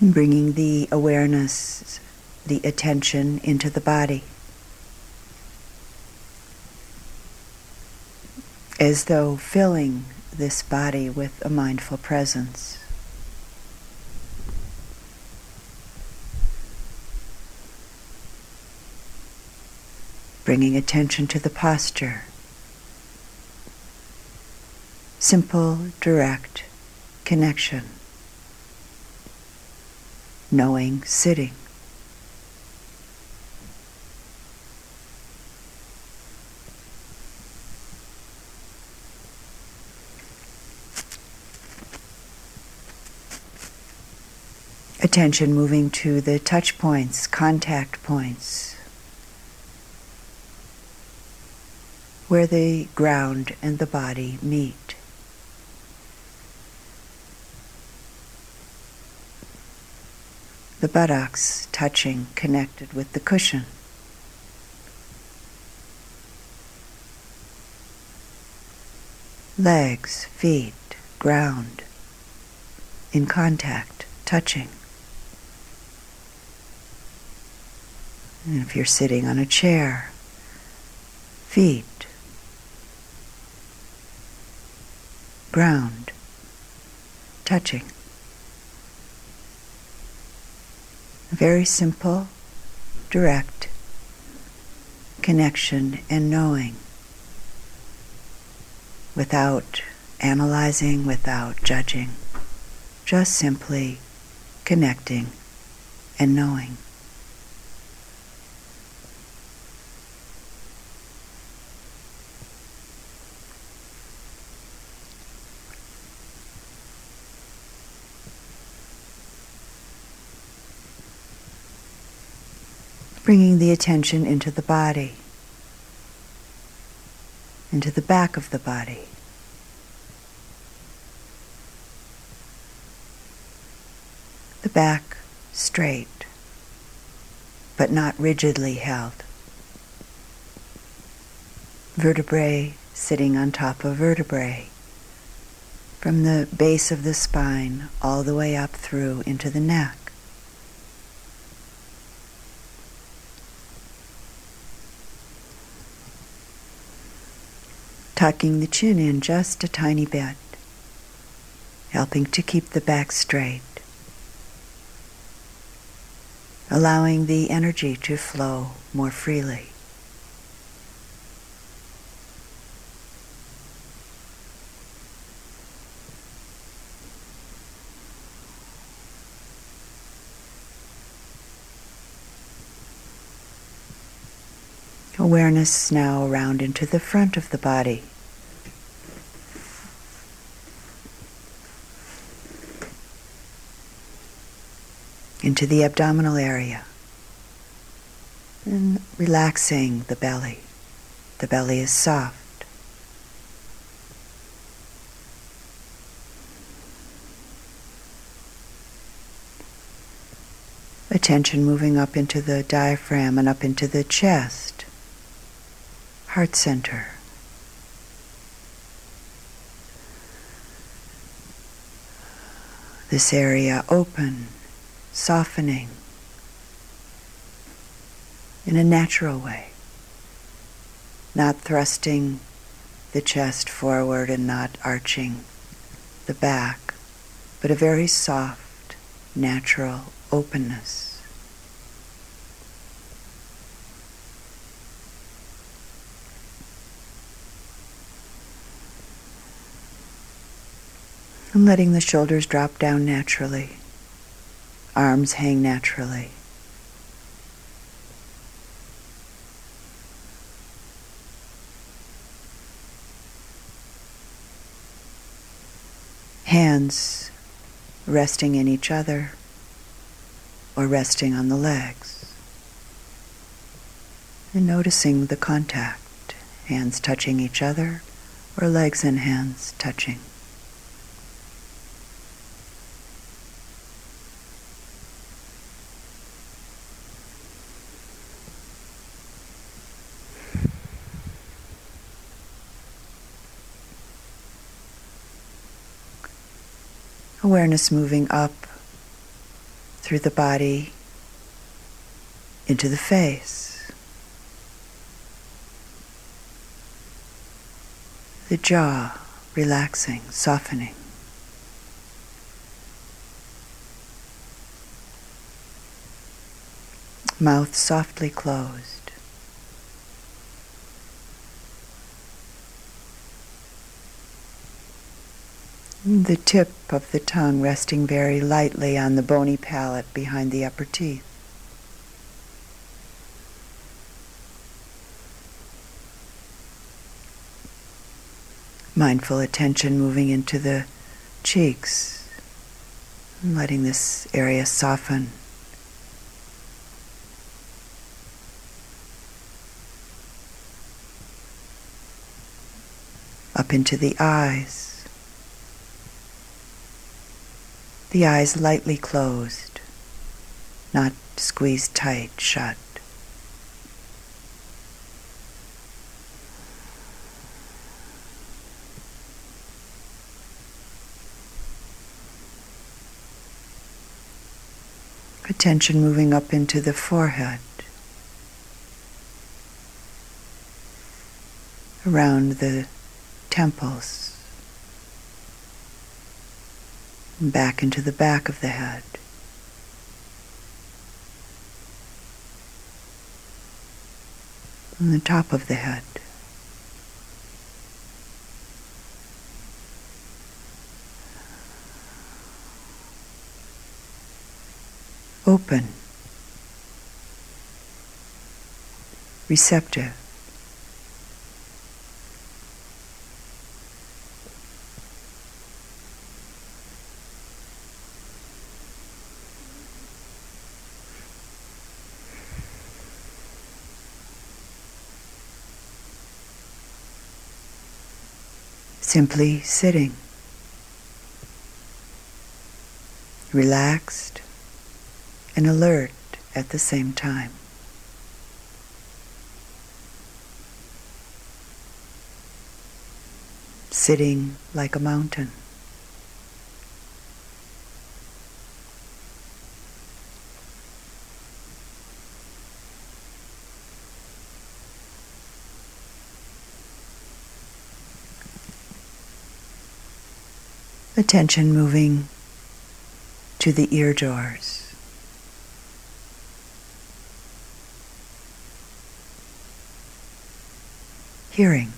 Bringing the awareness, the attention into the body. As though filling this body with a mindful presence. Bringing attention to the posture. Simple, direct connection. Knowing sitting. Attention moving to the touch points, contact points, where the ground and the body meet. The buttocks touching, connected with the cushion. Legs, feet, ground, in contact, touching. And if you're sitting on a chair, feet, ground, touching. Very simple, direct connection and knowing without analyzing, without judging, just simply connecting and knowing. Bringing the attention into the body, into the back of the body. The back straight, but not rigidly held. Vertebrae sitting on top of vertebrae, from the base of the spine all the way up through into the neck. Tucking the chin in just a tiny bit, helping to keep the back straight, allowing the energy to flow more freely. Awareness now around into the front of the body. Into the abdominal area. And relaxing the belly. The belly is soft. Attention moving up into the diaphragm and up into the chest heart center. This area open, softening in a natural way, not thrusting the chest forward and not arching the back, but a very soft, natural openness. And letting the shoulders drop down naturally, arms hang naturally. Hands resting in each other or resting on the legs. And noticing the contact, hands touching each other or legs and hands touching. Awareness moving up through the body into the face, the jaw relaxing, softening. Mouth softly closed. The tip of the tongue resting very lightly on the bony palate behind the upper teeth. Mindful attention moving into the cheeks, letting this area soften. Up into the eyes. The eyes lightly closed, not squeezed tight shut. Attention moving up into the forehead, around the temples, and back into the back of the head. And the top of the head. open, receptive. Simply sitting, relaxed, and alert at the same time. Sitting like a mountain. Attention moving to the ear doors. hearing.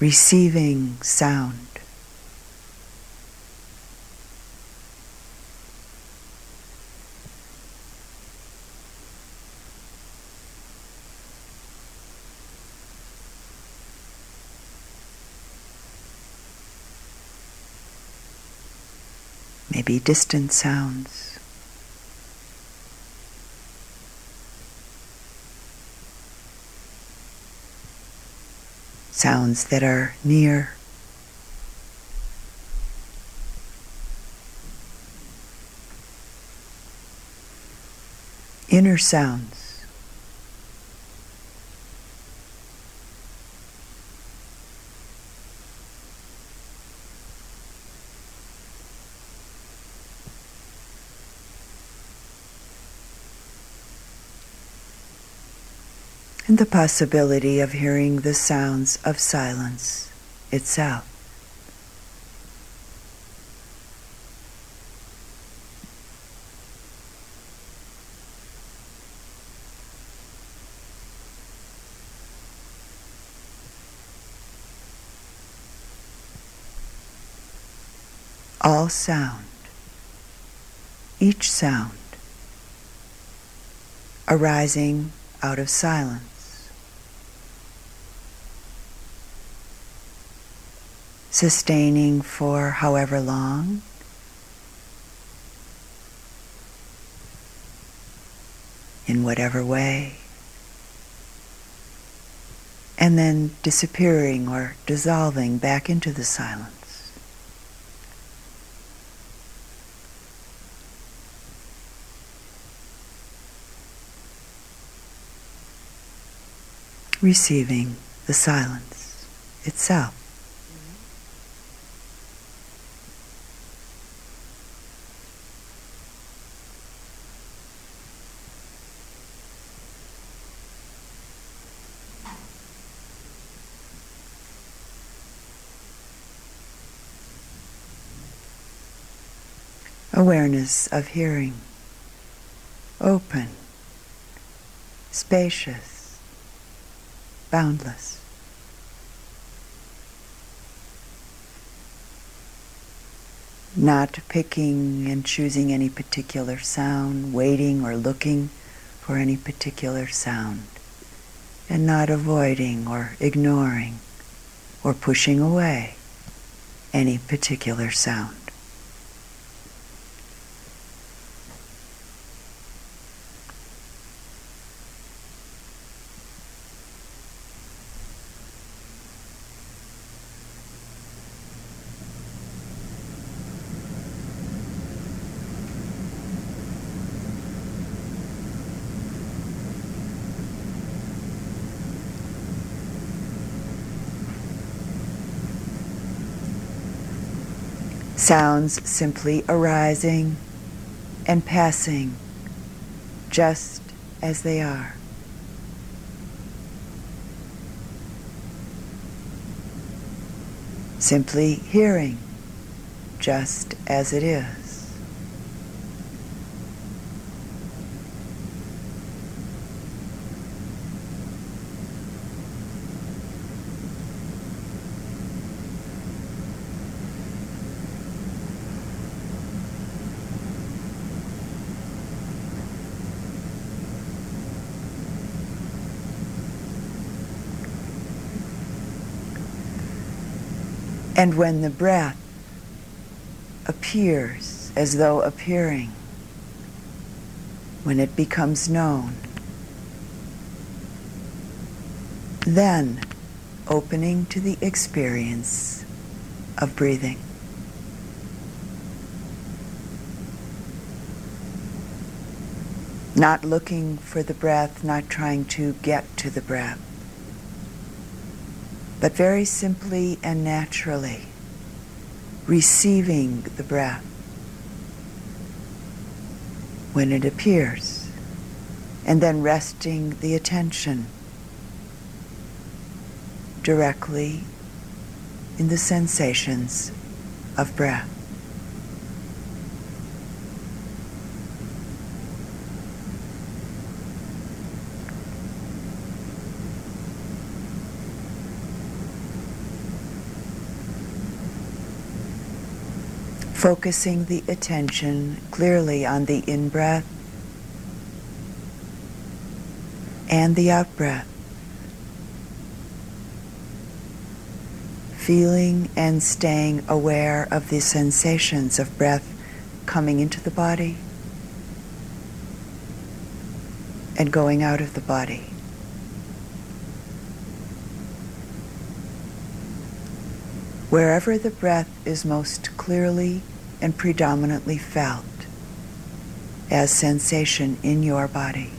Receiving sound. Maybe distant sounds. sounds that are near. Inner sounds. and the possibility of hearing the sounds of silence itself. All sound, each sound, arising out of silence. Sustaining for however long. In whatever way. And then disappearing or dissolving back into the silence. Receiving the silence itself. Awareness of hearing, open, spacious, boundless. Not picking and choosing any particular sound, waiting or looking for any particular sound, and not avoiding or ignoring or pushing away any particular sound. Sounds simply arising and passing just as they are. Simply hearing just as it is. And when the breath appears as though appearing, when it becomes known, then opening to the experience of breathing. Not looking for the breath, not trying to get to the breath but very simply and naturally receiving the breath when it appears, and then resting the attention directly in the sensations of breath. Focusing the attention clearly on the in breath and the out breath. Feeling and staying aware of the sensations of breath coming into the body and going out of the body. wherever the breath is most clearly and predominantly felt as sensation in your body.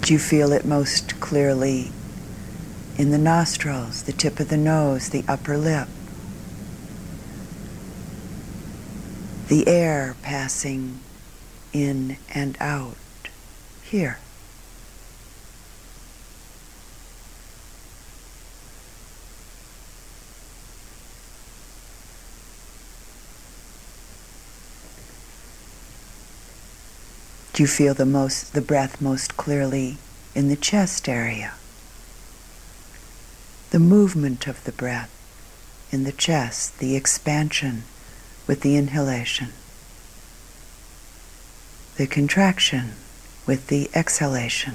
Do you feel it most clearly in the nostrils, the tip of the nose, the upper lip. The air passing in and out here. Do you feel the most the breath most clearly in the chest area? the movement of the breath in the chest, the expansion with the inhalation, the contraction with the exhalation.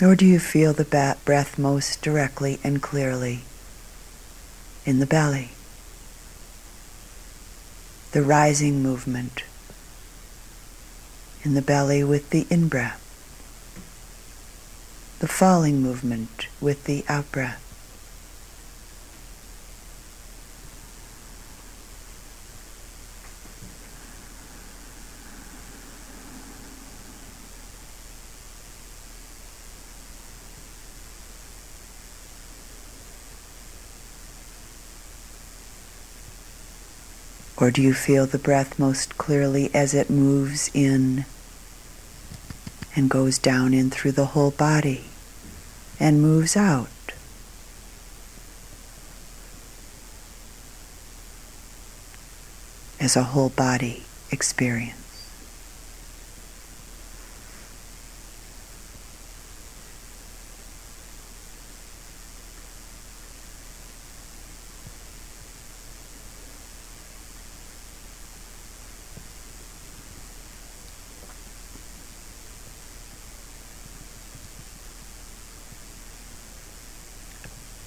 Or do you feel the bat breath most directly and clearly in the belly, the rising movement in the belly with the in-breath, the falling movement with the out-breath. Or do you feel the breath most clearly as it moves in and goes down in through the whole body and moves out? As a whole body experience.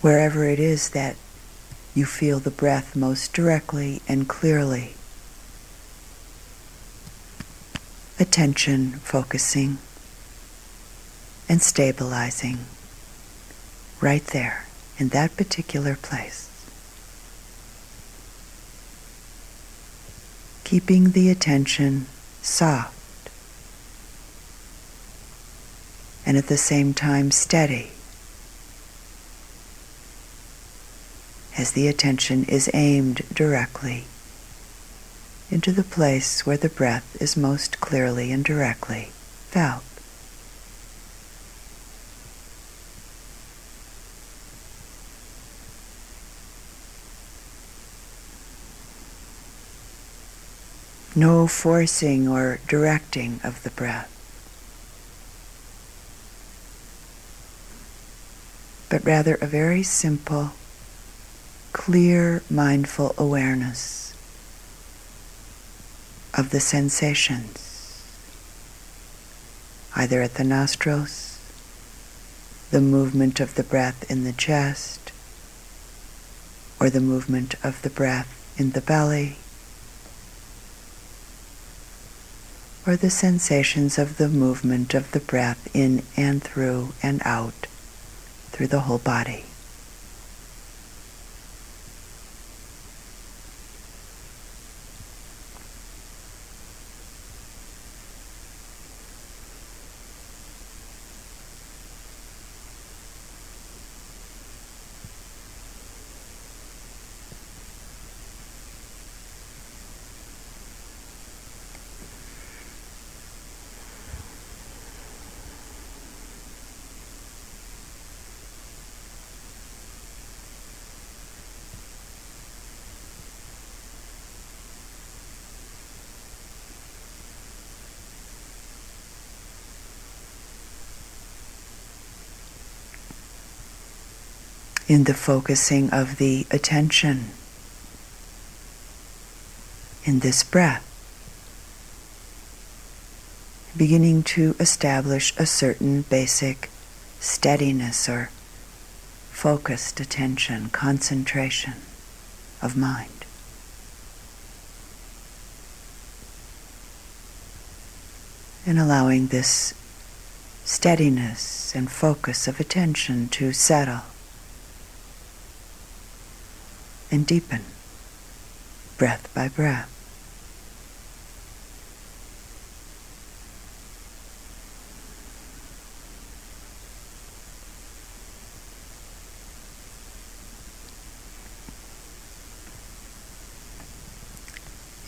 Wherever it is that you feel the breath most directly and clearly. Attention focusing and stabilizing right there in that particular place. Keeping the attention soft and at the same time steady. As the attention is aimed directly into the place where the breath is most clearly and directly felt. No forcing or directing of the breath, but rather a very simple clear mindful awareness of the sensations, either at the nostrils, the movement of the breath in the chest, or the movement of the breath in the belly, or the sensations of the movement of the breath in and through and out through the whole body. In the focusing of the attention. In this breath, beginning to establish a certain basic steadiness or focused attention, concentration of mind. And allowing this steadiness and focus of attention to settle and deepen, breath by breath.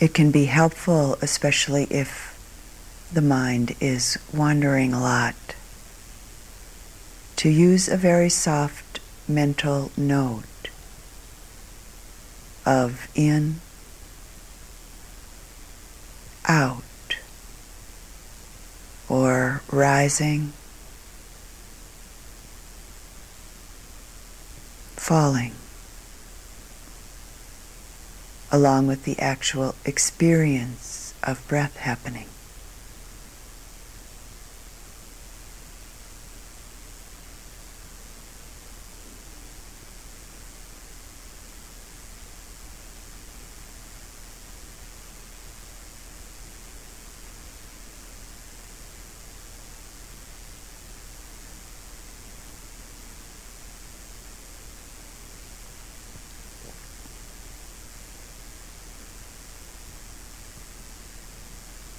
It can be helpful, especially if the mind is wandering a lot, to use a very soft mental note of in, out, or rising, falling, along with the actual experience of breath happening.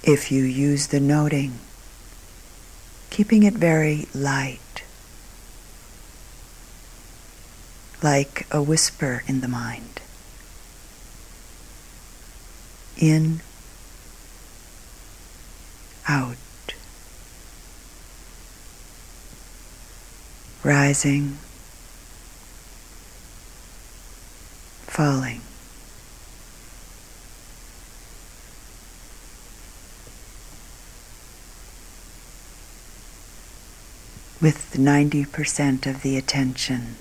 If you use the noting, keeping it very light, like a whisper in the mind. in, out, rising, falling. With 90% of the attention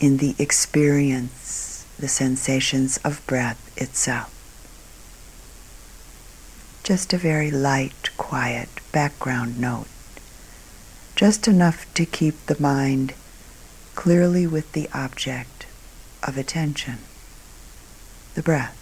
in the experience, the sensations of breath itself. Just a very light, quiet background note, just enough to keep the mind clearly with the object of attention, the breath.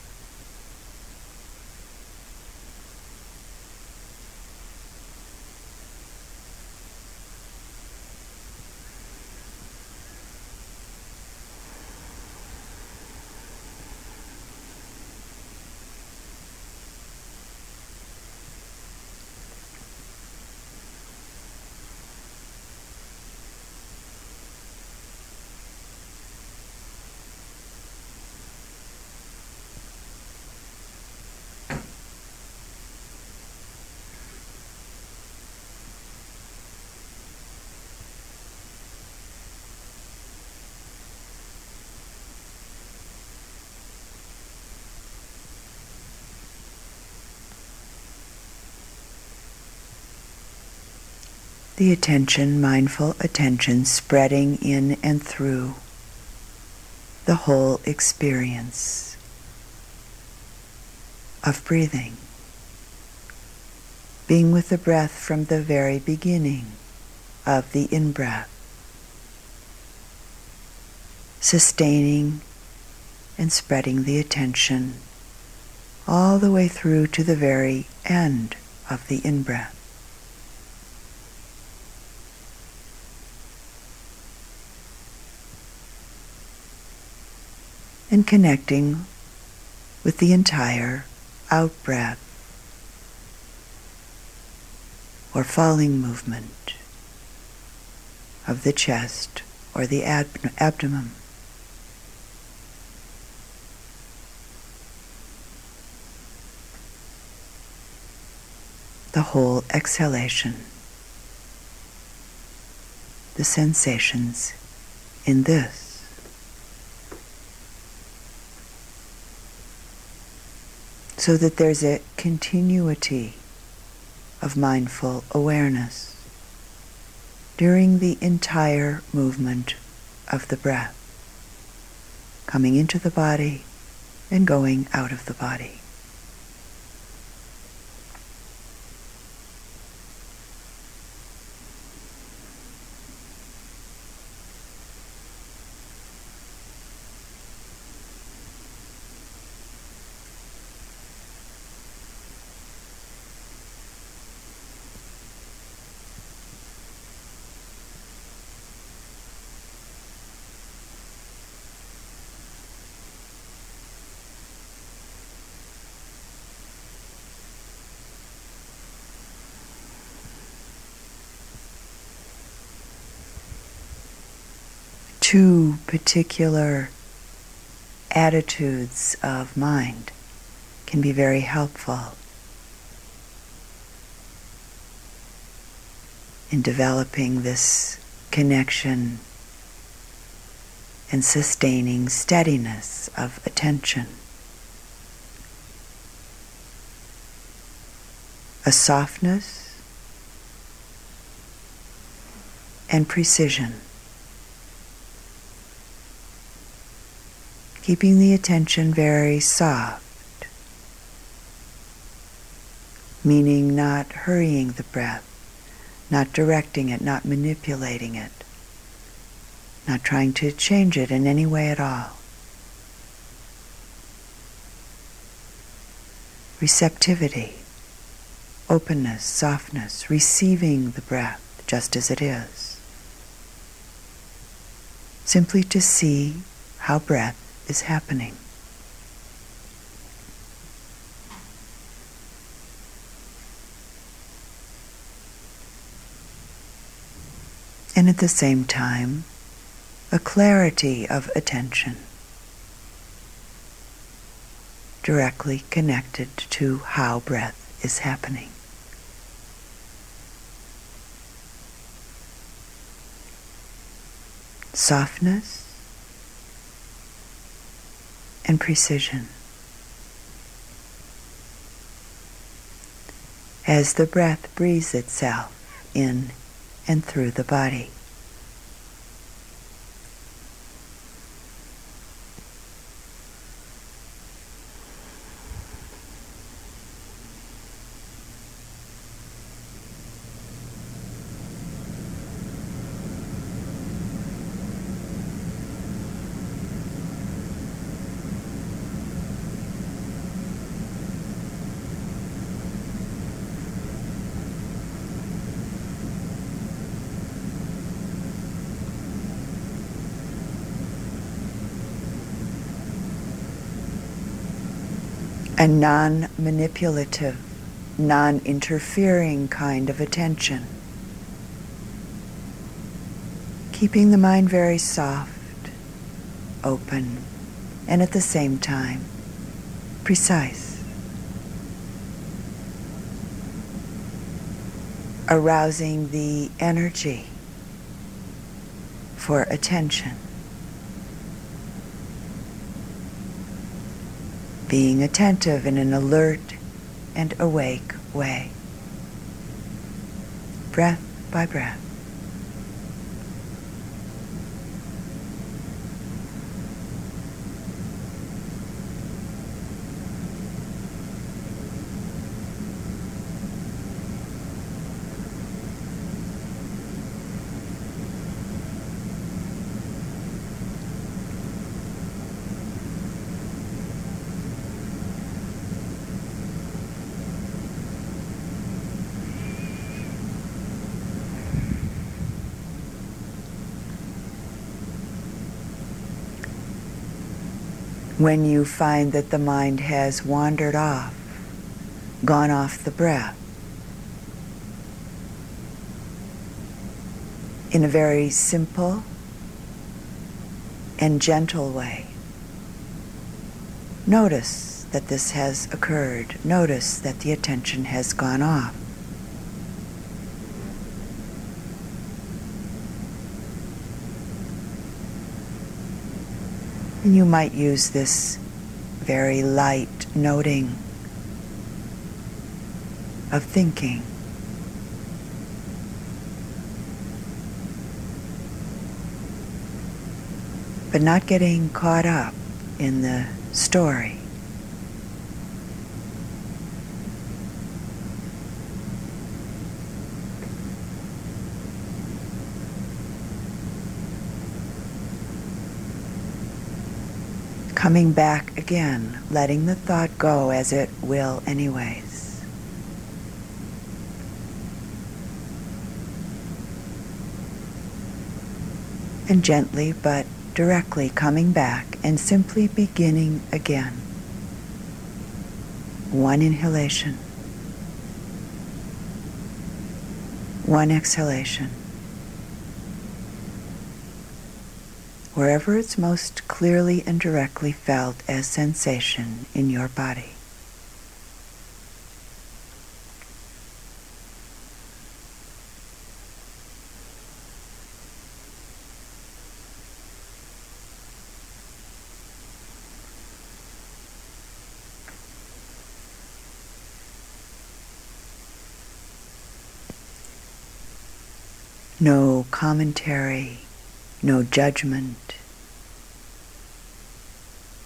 The attention, mindful attention, spreading in and through the whole experience of breathing. Being with the breath from the very beginning of the in breath, sustaining and spreading the attention all the way through to the very end of the in breath. And connecting with the entire out breath or falling movement of the chest or the ab- abdomen. The whole exhalation, the sensations in this. So that there's a continuity of mindful awareness during the entire movement of the breath, coming into the body and going out of the body. Two particular attitudes of mind can be very helpful in developing this connection and sustaining steadiness of attention. A softness and precision. Keeping the attention very soft, meaning not hurrying the breath, not directing it, not manipulating it, not trying to change it in any way at all. Receptivity, openness, softness, receiving the breath just as it is. Simply to see how breath is happening. And at the same time, a clarity of attention. directly connected to how breath is happening. Softness and precision. As the breath breathes itself in and through the body. A non manipulative, non interfering kind of attention. Keeping the mind very soft, open, and at the same time precise. Arousing the energy for attention. Being attentive in an alert and awake way, breath by breath. When you find that the mind has wandered off, gone off the breath, in a very simple and gentle way. Notice that this has occurred. Notice that the attention has gone off. And you might use this very light noting of thinking. But not getting caught up in the story. Coming back again, letting the thought go as it will, anyways. And gently but directly coming back and simply beginning again. One inhalation, one exhalation. Wherever it's most clearly and directly felt as sensation in your body. No commentary no judgment,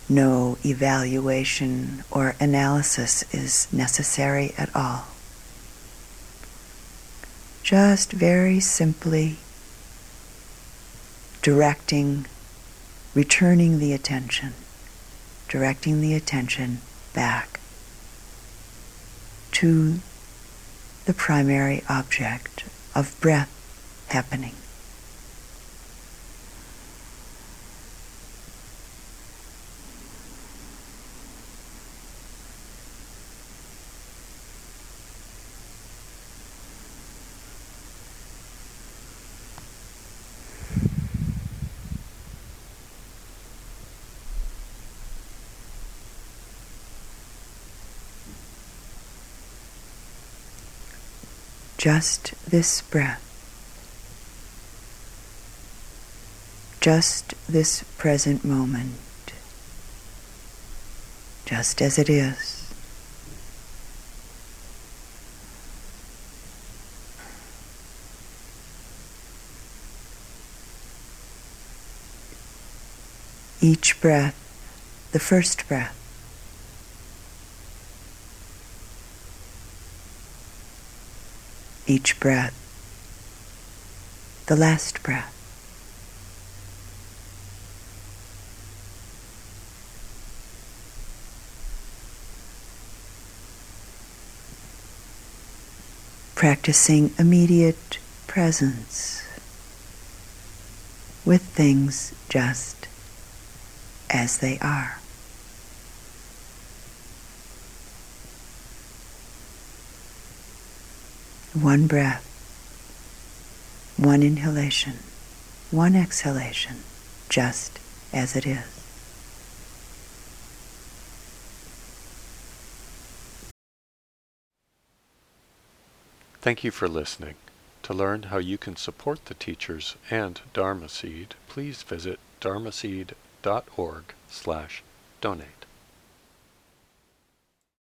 no evaluation or analysis is necessary at all. Just very simply directing, returning the attention, directing the attention back to the primary object of breath happening. Just this breath, just this present moment, just as it is. Each breath, the first breath, each breath, the last breath. Practicing immediate presence with things just as they are. One breath, one inhalation, one exhalation, just as it is. Thank you for listening. To learn how you can support the teachers and Dharma Seed, please visit dharmaseed.org slash donate.